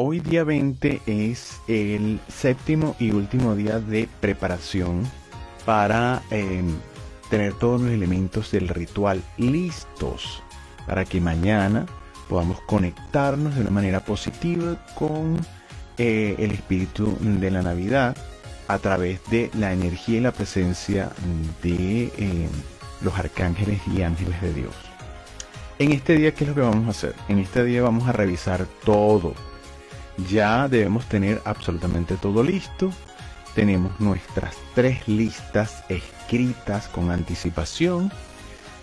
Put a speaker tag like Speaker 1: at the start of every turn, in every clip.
Speaker 1: Hoy día 20 es el séptimo y último día de preparación para em, tener todos los elementos del ritual listos para que mañana podamos conectarnos de una manera positiva con eh, el espíritu de la Navidad a través de la energía y la presencia de em, los arcángeles y ángeles de Dios. En este día, ¿qué es lo que vamos a hacer? En este día vamos a revisar todo. Ya debemos tener absolutamente todo listo. Tenemos nuestras tres listas escritas con anticipación.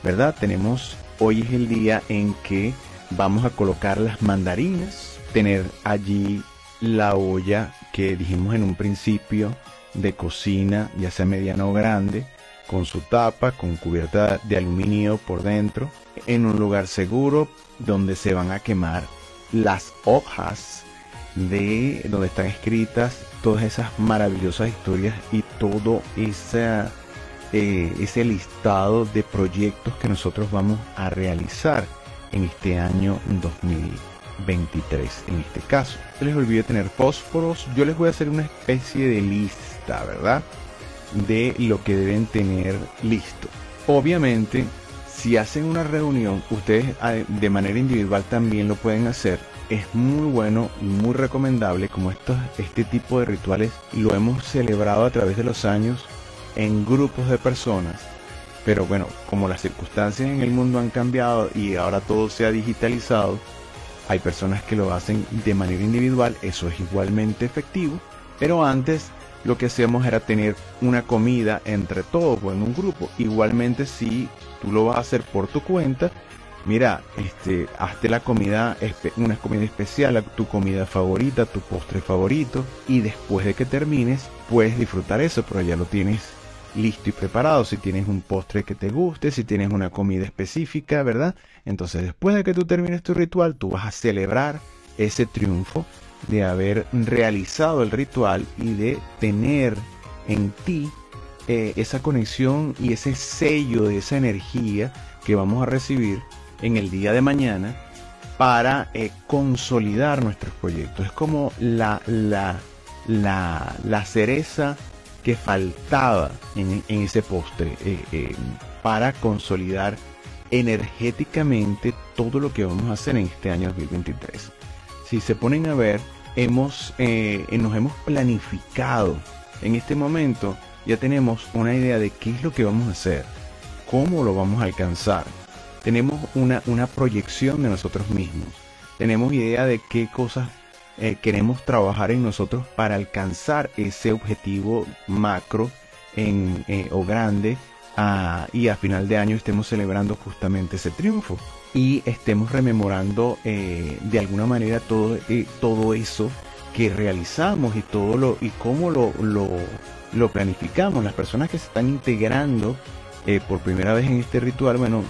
Speaker 1: ¿Verdad? Tenemos, hoy es el día en que vamos a colocar las mandarinas. Tener allí la olla que dijimos en un principio de cocina, ya sea mediana o grande con su tapa, con cubierta de aluminio por dentro, en un lugar seguro donde se van a quemar las hojas de donde están escritas todas esas maravillosas historias y todo eh, ese listado de proyectos que nosotros vamos a realizar en este año 2023 en este caso. No les olvide tener fósforos, yo les voy a hacer una especie de lista, ¿verdad? de lo que deben tener listo. Obviamente, si hacen una reunión, ustedes ah, de manera individual también lo pueden hacer. Es muy bueno y muy recomendable como estos, este tipo de rituales lo hemos celebrado a través de los años en grupos de personas. Pero bueno, como las circunstancias en el mundo han cambiado y ahora todo se ha digitalizado, hay personas que lo hacen de manera individual, eso es igualmente efectivo, pero antes lo que hacíamos era tener una comida entre todos o en un grupo. Igualmente si tú lo vas a hacer por tu cuenta, mira, este, hazte la comida, una comida especial, tu comida favorita, tu postre favorito, y después de que termines, puedes disfrutar eso, pero ya lo tienes listo y preparado. Si tienes un postre que te guste, si tienes una comida específica, ¿verdad? Entonces después de que tú termines tu ritual, tú vas a celebrar ese triunfo de haber realizado el ritual y de tener en ti eh, esa conexión y ese sello de esa energía que vamos a recibir en el día de mañana para eh, consolidar nuestros proyectos. Es como la, la, la, la cereza que faltaba en, ese postre eh, para consolidar energéticamente todo lo que vamos a hacer en este año 2023. Si se ponen a ver, hemos, eh, nos hemos planificado. En este momento ya tenemos una idea de qué es lo que vamos a hacer, cómo lo vamos a alcanzar. Tenemos una, una proyección de nosotros mismos. Tenemos idea de qué cosas eh, queremos trabajar en nosotros para alcanzar ese objetivo macro en, eh, o grande y a final de año estemos celebrando justamente ese triunfo y estemos rememorando eh, de alguna manera todo, todo eso que realizamos y todo lo y cómo lo, lo, planificamos. Las personas que se están integrando por primera vez en este ritual, bueno,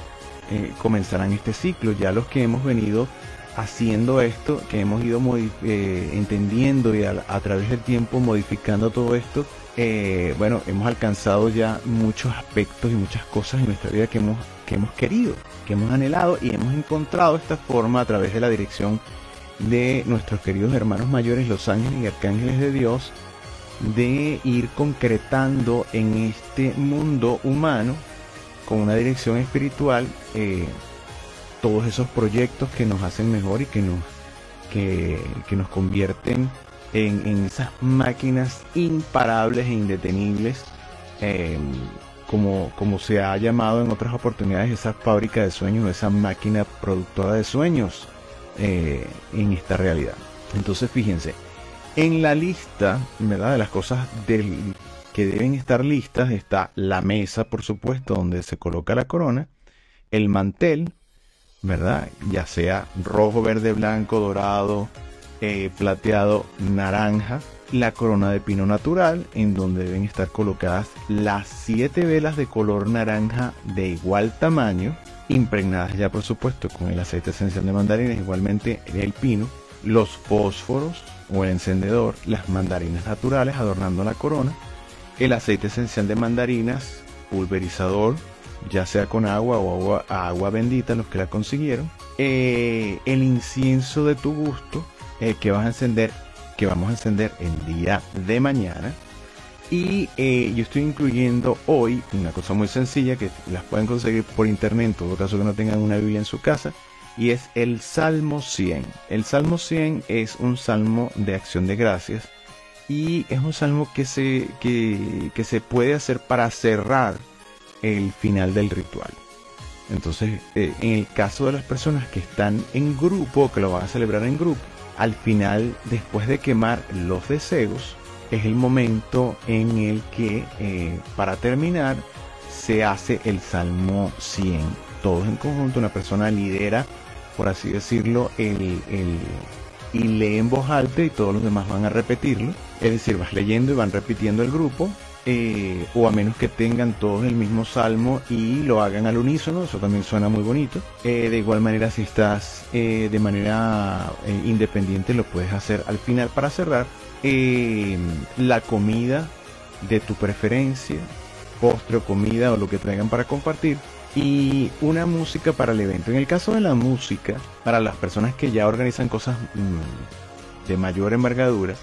Speaker 1: comenzarán este ciclo. Ya los que hemos venido haciendo esto, que hemos ido entendiendo y a, través del tiempo modificando todo esto, bueno, hemos alcanzado ya muchos aspectos y muchas cosas en nuestra vida que hemos que hemos querido, que hemos anhelado y hemos encontrado esta forma a través de la dirección de nuestros queridos hermanos mayores, los ángeles y arcángeles de Dios, de ir concretando en este mundo humano con una dirección espiritual eh, todos esos proyectos que nos hacen mejor y que nos, que, nos convierten en, esas máquinas imparables e indetenibles eh, como, como se ha llamado en otras oportunidades, esa fábrica de sueños, esa máquina productora de sueños eh, en esta realidad. Entonces, fíjense, en la lista, ¿verdad? De las cosas del, que deben estar listas está la mesa, por supuesto, donde se coloca la corona, el mantel, ¿verdad? Ya sea rojo, verde, blanco, dorado, eh, plateado, naranja, la corona de pino natural, en donde deben estar colocadas las siete velas de color naranja de igual tamaño, impregnadas ya por supuesto con el aceite esencial de mandarinas, igualmente el pino, los fósforos o el encendedor, las mandarinas naturales adornando la corona, el aceite esencial de mandarinas, pulverizador, ya sea con agua o agua, bendita, los que la consiguieron, eh, el incienso de tu gusto, eh, que vas a encender, que vamos a encender el día de mañana. Y eh, yo estoy incluyendo hoy una cosa muy sencilla que las pueden conseguir por internet en todo caso que no tengan una Biblia en su casa. Y es el Salmo 100. El Salmo 100 es un salmo de acción de gracias. Y es un salmo que se, que, que se puede hacer para cerrar el final del ritual. Entonces, eh, en el caso de las personas que están en grupo, que lo van a celebrar en grupo, al final, después de quemar los deseos, es el momento en el que, eh, para terminar, se hace el Salmo 100. Todos en conjunto, una persona lidera, por así decirlo, el, el, y lee en voz alta y todos los demás van a repetirlo. Es decir, vas leyendo y van repitiendo el grupo eh, o a menos que tengan todos el mismo salmo y lo hagan al unísono, eso también suena muy bonito. Eh, de igual manera, si estás eh, de manera independiente, lo puedes hacer al final para cerrar. la comida de tu preferencia, postre o comida o lo que traigan para compartir. Y una música para el evento. En el caso de la música, para las personas que ya organizan cosas mm, de mayor envergadura,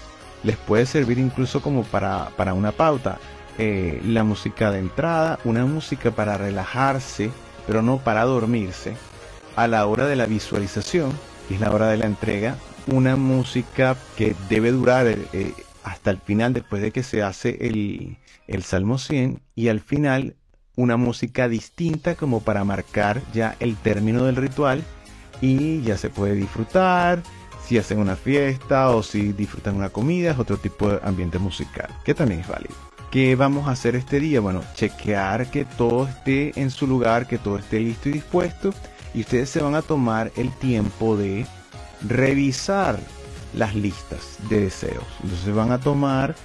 Speaker 1: les puede servir incluso como para, para una pauta. Eh, la música de entrada, una música para relajarse, pero no para dormirse. A la hora de la visualización, que es la hora de la entrega, una música que debe durar eh, hasta el final, después de que se hace el, el Salmo 100, y al final una música distinta como para marcar ya el término del ritual y ya se puede disfrutar, si hacen una fiesta o si disfrutan una comida, es otro tipo de ambiente musical, que también es válido. ¿Qué vamos a hacer este día? Bueno, chequear que todo esté en su lugar, que todo esté listo y dispuesto. Y ustedes se van a tomar el tiempo de revisar las listas de deseos. Entonces van a tomar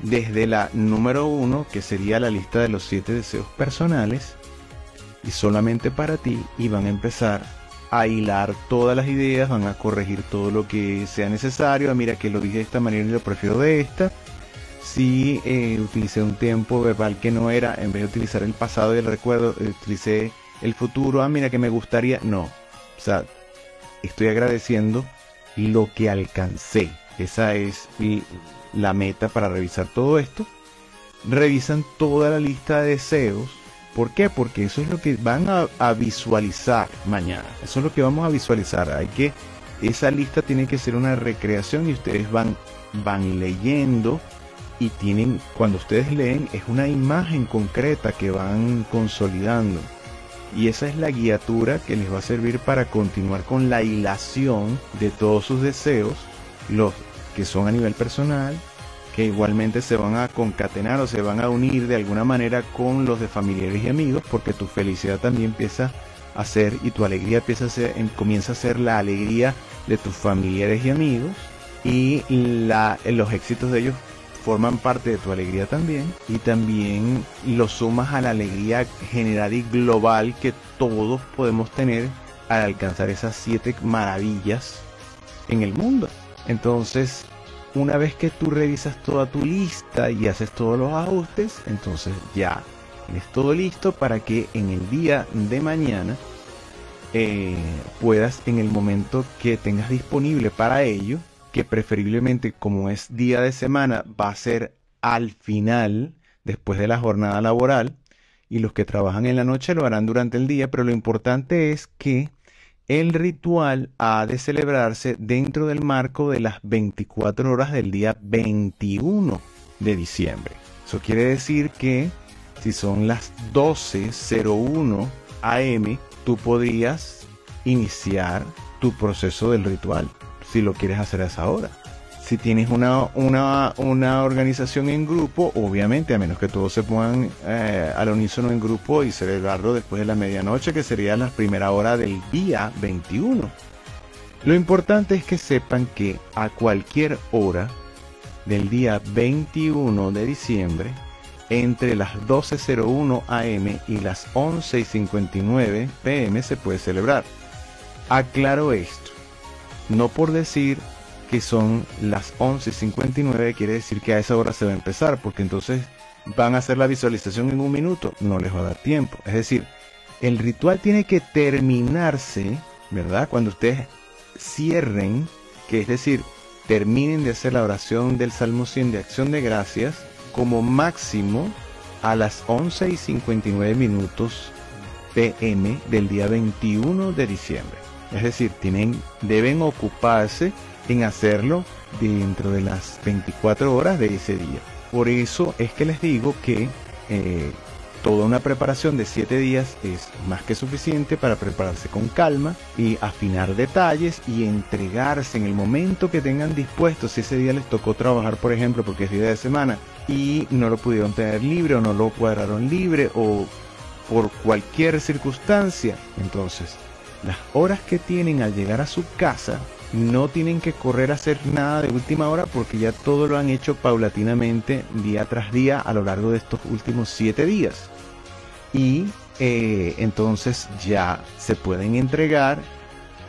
Speaker 1: desde la número uno, que sería la lista de los siete deseos personales, y solamente para ti, y van a empezar a hilar todas las ideas, van a corregir todo lo que sea necesario. Mira que lo dije de esta manera y lo prefiero de esta. Si eh, utilicé un tiempo verbal que no era, en vez de utilizar el pasado y el recuerdo, utilicé el futuro. Ah, mira que me gustaría. No. O sea, estoy agradeciendo lo que alcancé. Esa es la meta para revisar todo esto. Revisan toda la lista de deseos ¿Por qué? Porque eso es lo que van a, visualizar mañana. Eso es lo que vamos a visualizar. Hay que, esa lista tiene que ser una recreación y ustedes van, van leyendo y tienen, cuando ustedes leen, es una imagen concreta que van consolidando. Y esa es la guiatura que les va a servir para continuar con la hilación de todos sus deseos, los que son a nivel personal, que igualmente se van a concatenar o se van a unir de alguna manera con los de familiares y amigos, porque tu felicidad también empieza a ser y tu alegría empieza a ser, comienza a ser la alegría de tus familiares y amigos y la, los éxitos de ellos forman parte de tu alegría también y también lo sumas a la alegría general y global que todos podemos tener al alcanzar esas siete maravillas en el mundo. Entonces, una vez que tú revisas toda tu lista y haces todos los ajustes, entonces ya tienes todo listo para que en el día de mañana eh, puedas en el momento que tengas disponible para ello, que preferiblemente como es día de semana va a ser al final, después de la jornada laboral, y los que trabajan en la noche lo harán durante el día, pero lo importante es que el ritual ha de celebrarse dentro del marco de las 24 horas del día 21 de diciembre. Eso quiere decir que si son las 12.01 am, tú podrías iniciar tu proceso del ritual, si lo quieres hacer a esa hora. Si tienes una, una, organización en grupo, obviamente, a menos que todos se pongan eh, al unísono en grupo y celebrarlo después de la medianoche, que sería la primera hora del día 21. Lo importante es que sepan que a cualquier hora del día 21 de diciembre, entre las 12.01 am y las 11.59 pm se puede celebrar. Aclaro esto, no por decir que son las 11.59, quiere decir que a esa hora se va a empezar, porque entonces van a hacer la visualización en un minuto, no les va a dar tiempo. Es decir, el ritual tiene que terminarse, ¿verdad? Cuando ustedes cierren, que es decir, terminen de hacer la oración del Salmo 100 de acción de gracias como máximo a las 11 y 59 minutos pm del día 21 de diciembre. Es decir, tienen, deben ocuparse en hacerlo dentro de las 24 horas de ese día. Por eso es que les digo que eh, toda una preparación de 7 días es más que suficiente para prepararse con calma y afinar detalles y entregarse en el momento que tengan dispuesto. Si ese día les tocó trabajar, por ejemplo, porque es día de semana y no lo pudieron tener libre o no lo cuadraron libre o por cualquier circunstancia, entonces las horas que tienen al llegar a su casa no tienen que correr a hacer nada de última hora porque ya todo lo han hecho paulatinamente día tras día a lo largo de estos últimos siete días. Y eh, entonces ya se pueden entregar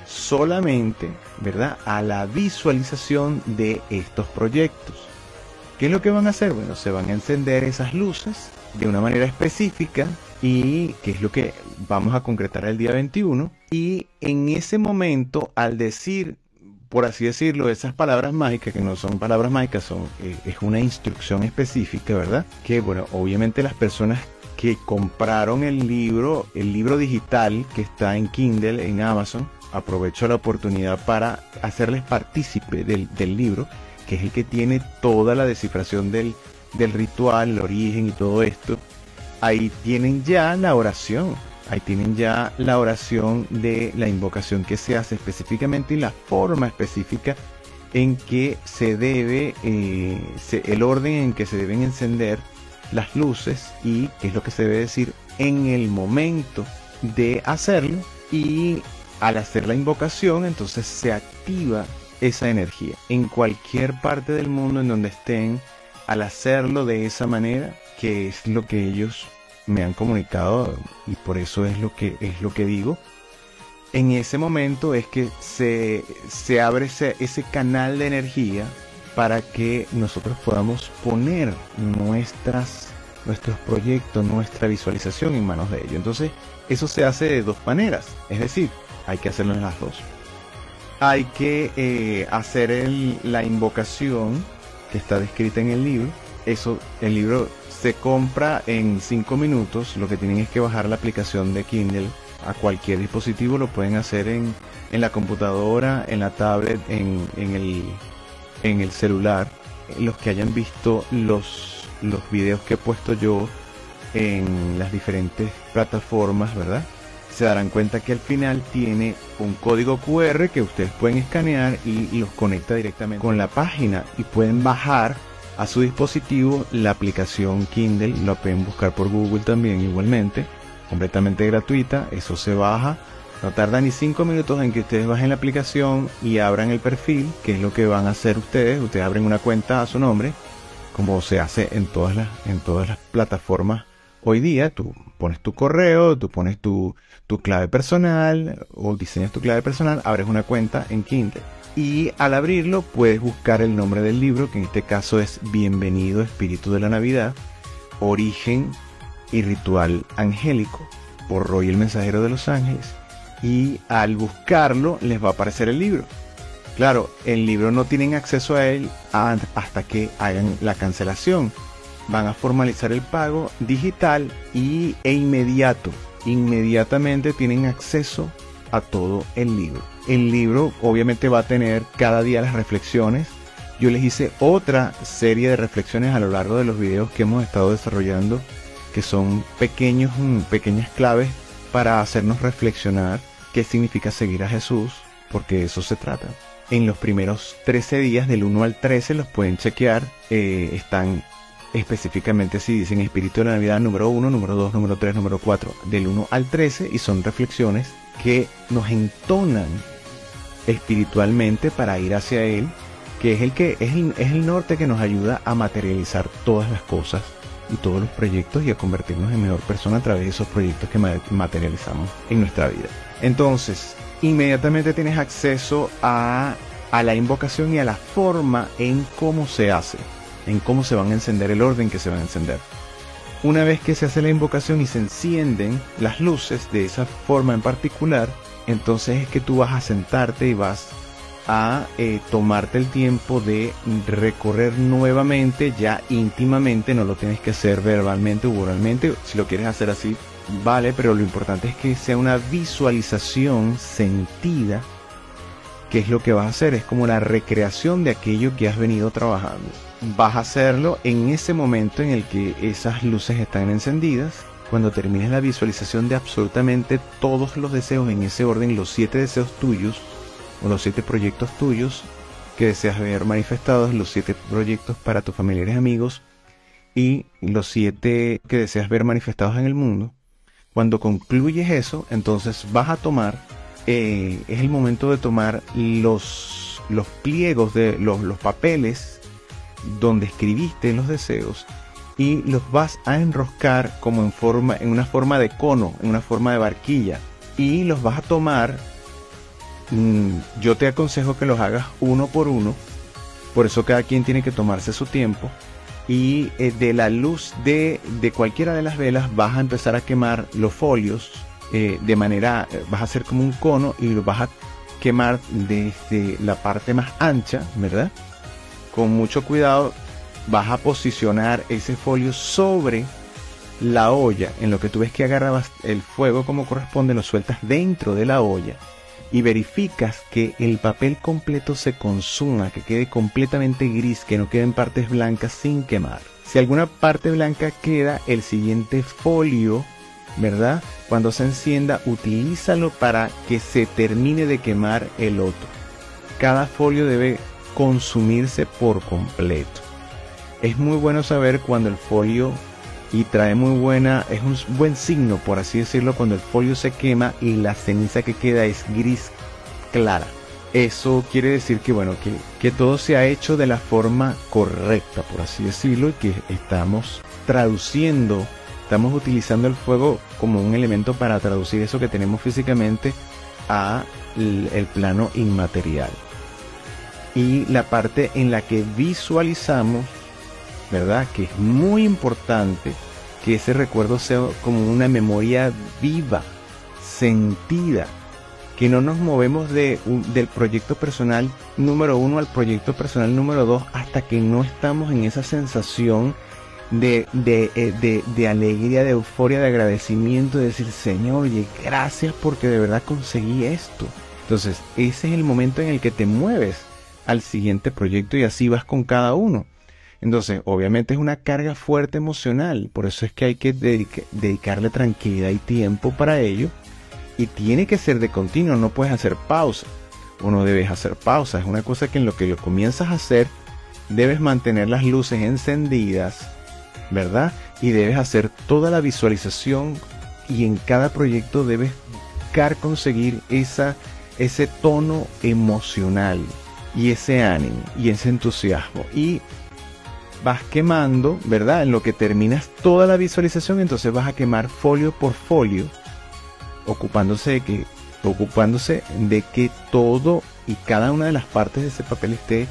Speaker 1: solamente, ¿verdad?, a la visualización de estos proyectos. ¿Qué es lo que van a hacer? Bueno, se van a encender esas luces de una manera específica y que es lo que vamos a concretar el día 21. Y en ese momento, al decir, por así decirlo, esas palabras mágicas, que no son palabras mágicas, son, eh, es una instrucción específica, ¿verdad? Que bueno, obviamente las personas que compraron el libro, el libro digital que está en Kindle, en Amazon, aprovecho la oportunidad para hacerles partícipe del, del libro, que es el que tiene toda la descifración del, del ritual, el origen y todo esto ahí tienen ya la oración. Ahí tienen ya la oración de la invocación que se hace específicamente y la forma específica en que se debe, eh, el orden en que se deben encender las luces y qué es lo que se debe decir en el momento de hacerlo. Y al hacer la invocación entonces se activa esa energía en cualquier parte del mundo en donde estén al hacerlo de esa manera que es lo que ellos me han comunicado y por eso es lo que es lo que digo. En ese momento es que se, se abre ese, ese canal de energía para que nosotros podamos poner nuestras, nuestros proyectos, nuestra visualización en manos de ellos. Entonces, eso se hace de dos maneras. Es decir, hay que hacerlo en las dos. Hay que eh, hacer la invocación que está descrita en el libro. Eso, el libro se compra en 5 minutos. Lo que tienen es que bajar la aplicación de Kindle a cualquier dispositivo. Lo pueden hacer en, la computadora, en la tablet, en, el, en el celular. Los que hayan visto los, los videos que he puesto yo en las diferentes plataformas, ¿verdad? Se darán cuenta que al final tiene un código QR que ustedes pueden escanear y los conecta directamente con la página y pueden bajar a su dispositivo la aplicación Kindle, lo pueden buscar por Google también igualmente, completamente gratuita, eso se baja, no tarda ni 5 minutos en que ustedes bajen la aplicación y abran el perfil, que es lo que van a hacer ustedes, ustedes abren una cuenta a su nombre, como se hace en todas las, en todas las plataformas hoy día, tú pones tu correo, tú pones tu, tu clave personal o diseñas tu clave personal, abres una cuenta en Kindle y al abrirlo puedes buscar el nombre del libro, que en este caso es Bienvenido Espíritu de la Navidad, Origen y Ritual Angélico, por Roy el Mensajero de los Ángeles. Y al buscarlo les va a aparecer el libro. Claro, el libro no tienen acceso a él hasta que hagan la cancelación. Van a formalizar el pago digital y, e inmediato, inmediatamente tienen acceso a todo el libro el libro obviamente va a tener cada día las reflexiones. Yo les hice otra serie de reflexiones a lo largo de los videos que hemos estado desarrollando, que son pequeños, mm, pequeñas claves para hacernos reflexionar qué significa seguir a Jesús, porque eso se trata. En los primeros 13 días, del 1 al 13, los pueden chequear. Eh, están específicamente si dicen Espíritu de la Navidad número 1, número 2, número 3, número 4, del 1 al 13, y son reflexiones que nos entonan espiritualmente para ir hacia Él, que es el que es el, norte que nos ayuda a materializar todas las cosas y todos los proyectos y a convertirnos en mejor persona a través de esos proyectos que materializamos en nuestra vida. Entonces, inmediatamente tienes acceso a, a la invocación y a la forma en cómo se hace, en cómo se van a encender, el orden que se van a encender. Una vez que se hace la invocación y se encienden las luces de esa forma en particular, entonces es que tú vas a sentarte y vas a eh, tomarte el tiempo de recorrer nuevamente ya íntimamente, no lo tienes que hacer verbalmente o oralmente, si lo quieres hacer así, vale, pero lo importante es que sea una visualización sentida, que es lo que vas a hacer, es como la recreación de aquello que has venido trabajando. Vas a hacerlo en ese momento en el que esas luces están encendidas, cuando termines la visualización de absolutamente todos los deseos en ese orden, los siete deseos tuyos, o los siete proyectos tuyos que deseas ver manifestados, los siete proyectos para tus familiares y amigos y los siete que deseas ver manifestados en el mundo. Cuando concluyes eso, entonces vas a tomar, eh, es el momento de tomar los, los pliegos de los, los papeles donde escribiste los deseos y los vas a enroscar como en forma en una forma de cono, en una forma de barquilla y los vas a tomar Mm, yo te aconsejo que los hagas uno por uno. Por eso cada quien tiene que tomarse su tiempo. Y eh, de la luz de, de, cualquiera de las velas vas a empezar a quemar los folios eh, de manera, eh, vas a hacer como un cono y lo vas a quemar desde la parte más ancha, ¿verdad? Con mucho cuidado vas a posicionar ese folio sobre la olla. En lo que tú ves que agarrabas el fuego como corresponde, lo sueltas dentro de la olla y verificas que el papel completo se consuma, que quede completamente gris, que no queden partes blancas sin quemar. Si alguna parte blanca queda, el siguiente folio, ¿verdad? Cuando se encienda, utilízalo para que se termine de quemar el otro. Cada folio debe consumirse por completo. Es muy bueno saber cuando el folio y trae muy buena, es un buen signo, por así decirlo, cuando el folio se quema y la ceniza que queda es gris clara. Eso quiere decir que, bueno, que, que todo se ha hecho de la forma correcta, por así decirlo, y que estamos traduciendo, estamos utilizando el fuego como un elemento para traducir eso que tenemos físicamente a el plano inmaterial. Y la parte en la que visualizamos ¿verdad? Que es muy importante que ese recuerdo sea como una memoria viva, sentida, que no nos movemos de, del proyecto personal número uno al proyecto personal número dos hasta que no estamos en esa sensación de, eh, de, de alegría, de euforia, de agradecimiento, de decir, Señor, oye, gracias porque de verdad conseguí esto. Entonces, ese es el momento en el que te mueves al siguiente proyecto y así vas con cada uno. Entonces, obviamente es una carga fuerte emocional, por eso es que hay que dedicarle tranquilidad y tiempo para ello. Y tiene que ser de continuo, no puedes hacer pausa. O no debes hacer pausa. Es una cosa que en lo que lo comienzas a hacer, debes mantener las luces encendidas, ¿verdad? Y debes hacer toda la visualización y en cada proyecto debes buscar conseguir esa, ese tono emocional y ese ánimo y ese entusiasmo. Y vas quemando, ¿verdad? En lo que terminas toda la visualización, entonces vas a quemar folio por folio, ocupándose de que, ocupándose de que todo y cada una de las partes de ese papel esté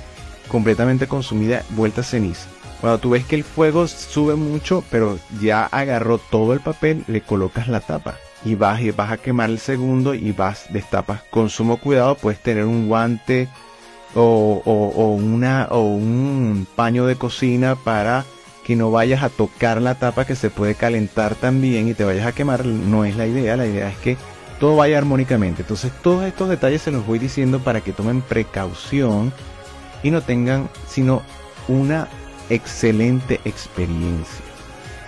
Speaker 1: completamente consumida, vuelta a ceniza. Cuando tú ves que el fuego sube mucho, pero ya agarró todo el papel, le colocas la tapa y vas y vas a quemar el segundo y vas destapas. Con sumo cuidado puedes tener un guante o, una, o un paño de cocina para que no vayas a tocar la tapa que se puede calentar también y te vayas a quemar. No es la idea, la idea es que todo vaya armónicamente. Entonces todos estos detalles se los voy diciendo para que tomen precaución y no tengan sino una excelente experiencia.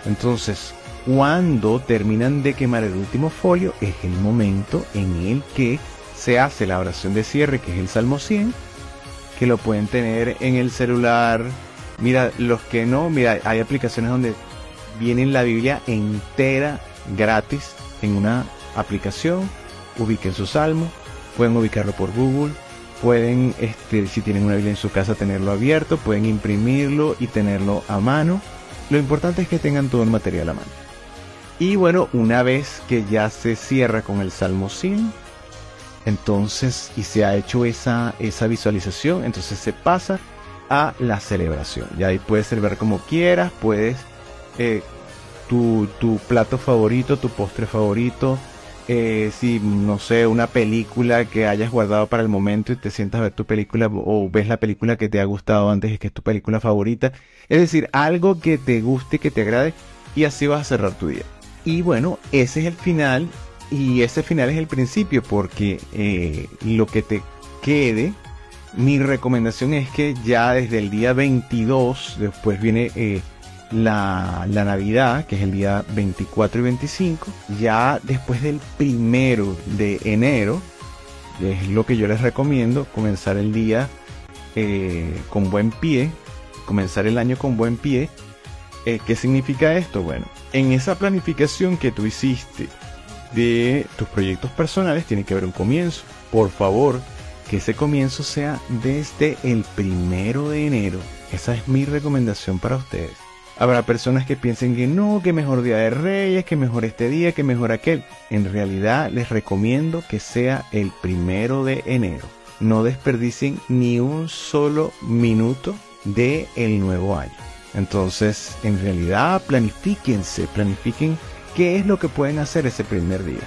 Speaker 1: Entonces, cuando terminan de quemar el último folio, es el momento en el que se hace la oración de cierre, que es el Salmo 100, que lo pueden tener en el celular. Mira, los que no, mira, hay aplicaciones donde viene la Biblia entera gratis en una aplicación. Ubiquen su salmo, pueden ubicarlo por Google, pueden, este, si tienen una Biblia en su casa, tenerlo abierto, pueden imprimirlo y tenerlo a mano. Lo importante es que tengan todo el material a mano. Y bueno, una vez que ya se cierra con el Salmo 100, entonces, y se ha hecho esa, esa visualización, entonces se pasa a la celebración. Ya ahí puedes celebrar como quieras, puedes eh, tu, tu, plato favorito, tu postre favorito, eh, si, no sé, una película que hayas guardado para el momento y te sientas a ver tu película o ves la película que te ha gustado antes y que es tu película favorita. Es decir, algo que te guste, que te agrade y así vas a cerrar tu día. Y bueno, ese es el final y ese final es el principio porque eh, lo que te quede, mi recomendación es que ya desde el día 22, después viene... Eh, la, Navidad, que es el día 24 y 25, ya después del primero de enero, es lo que yo les recomiendo, comenzar el día eh, con buen pie, comenzar el año con buen pie. ¿Qué significa esto? Bueno, en esa planificación que tú hiciste de tus proyectos personales tiene que haber un comienzo. Por favor, que ese comienzo sea desde el primero de enero. Esa es mi recomendación para ustedes. Habrá personas que piensen que no, que mejor Día de Reyes, que mejor este día, que mejor aquel. En realidad les recomiendo que sea el primero de enero. No desperdicien ni un solo minuto de el nuevo año. Entonces, en realidad, planifíquense, planifiquen qué es lo que pueden hacer ese primer día.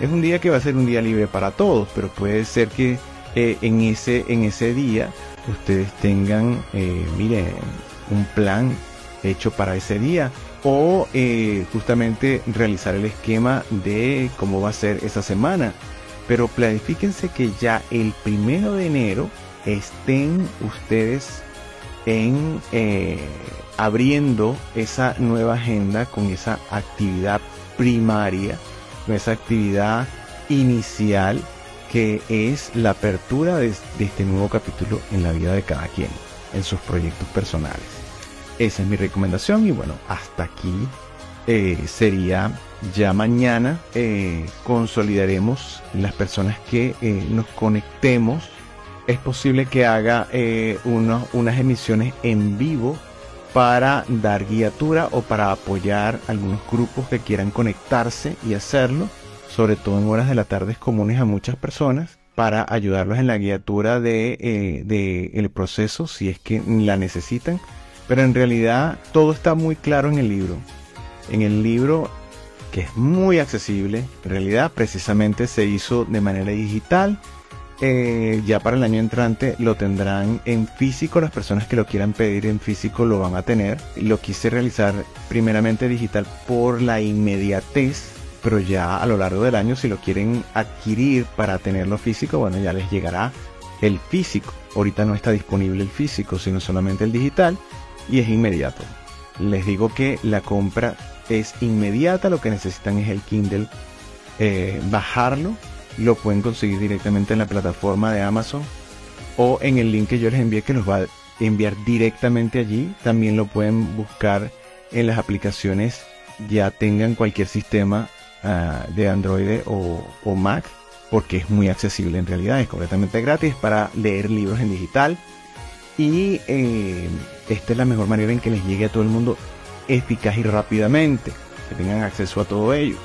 Speaker 1: Es un día que va a ser un día libre para todos, pero puede ser que eh, en, ese, en ese día ustedes tengan, eh, miren, un plan hecho para ese día o eh, justamente realizar el esquema de cómo va a ser esa semana. Pero planifíquense que ya el primero de enero estén ustedes en eh, abriendo esa nueva agenda con esa actividad primaria, con esa actividad inicial que es la apertura de este nuevo capítulo en la vida de cada quien, en sus proyectos personales. Esa es mi recomendación y bueno, hasta aquí eh, sería ya mañana eh, consolidaremos las personas que nos conectemos. Es posible que haga unas emisiones en vivo para dar guiatura o para apoyar algunos grupos que quieran conectarse y hacerlo, sobre todo en horas de la tarde comunes a muchas personas, para ayudarlos en la guiatura de, de el proceso si es que la necesitan pero en realidad todo está muy claro en el libro. En el libro, que es muy accesible, en realidad precisamente se hizo de manera digital. Eh, ya para el año entrante lo tendrán en físico, las personas que lo quieran pedir en físico lo van a tener. Lo quise realizar primeramente digital por la inmediatez, pero ya a lo largo del año si lo quieren adquirir para tenerlo físico, bueno, ya les llegará el físico. Ahorita no está disponible el físico, sino solamente el digital y es inmediato. Les digo que la compra es inmediata, lo que necesitan es el Kindle, eh, bajarlo, lo pueden conseguir directamente en la plataforma de Amazon o en el link que yo les envié que los va a enviar directamente allí. También lo pueden buscar en las aplicaciones, ya tengan cualquier sistema ah, de Android o, Mac, porque es muy accesible en realidad, es completamente gratis para leer libros en digital y eh, esta es la mejor manera en que les llegue a todo el mundo eficaz y rápidamente, que tengan acceso a todo ello.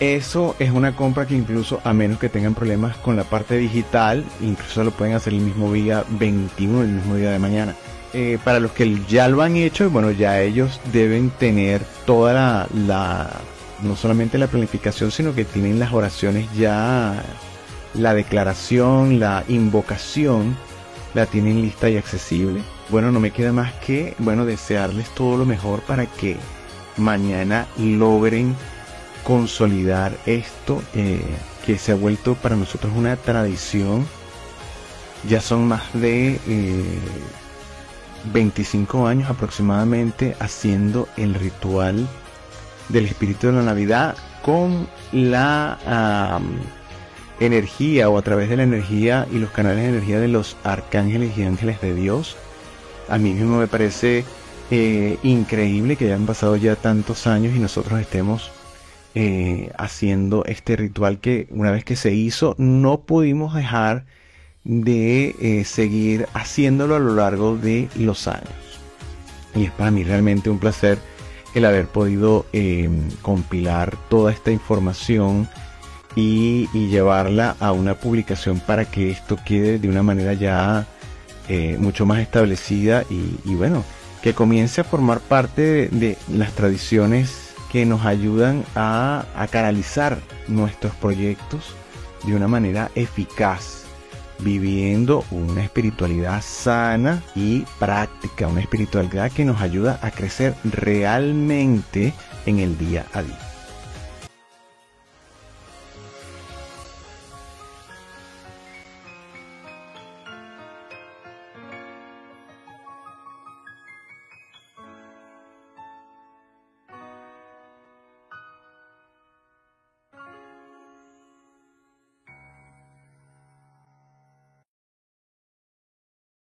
Speaker 1: Eso es una compra que incluso a menos que tengan problemas con la parte digital, incluso lo pueden hacer el mismo día 21, el mismo día de mañana. Eh, para los que ya lo han hecho, bueno, ya ellos deben tener toda la, la, no solamente la planificación, sino que tienen las oraciones ya, la declaración, la invocación la tienen lista y accesible. Bueno, no me queda más que, bueno, desearles todo lo mejor para que mañana logren consolidar esto eh, que se ha vuelto para nosotros una tradición. Ya son más de 25 eh, años aproximadamente haciendo el ritual del espíritu de la Navidad con la energía o a través de la energía y los canales de energía de los arcángeles y ángeles de Dios. A mí mismo me parece eh, increíble que hayan pasado ya tantos años y nosotros estemos eh, haciendo este ritual que una vez que se hizo no pudimos dejar de eh, seguir haciéndolo a lo largo de los años. Y es para mí realmente un placer el haber podido compilar toda esta información y, llevarla a una publicación para que esto quede de una manera ya eh, mucho más establecida y, bueno, que comience a formar parte de, las tradiciones que nos ayudan a, canalizar nuestros proyectos de una manera eficaz, viviendo una espiritualidad sana y práctica, una espiritualidad que nos ayuda a crecer realmente en el día a día.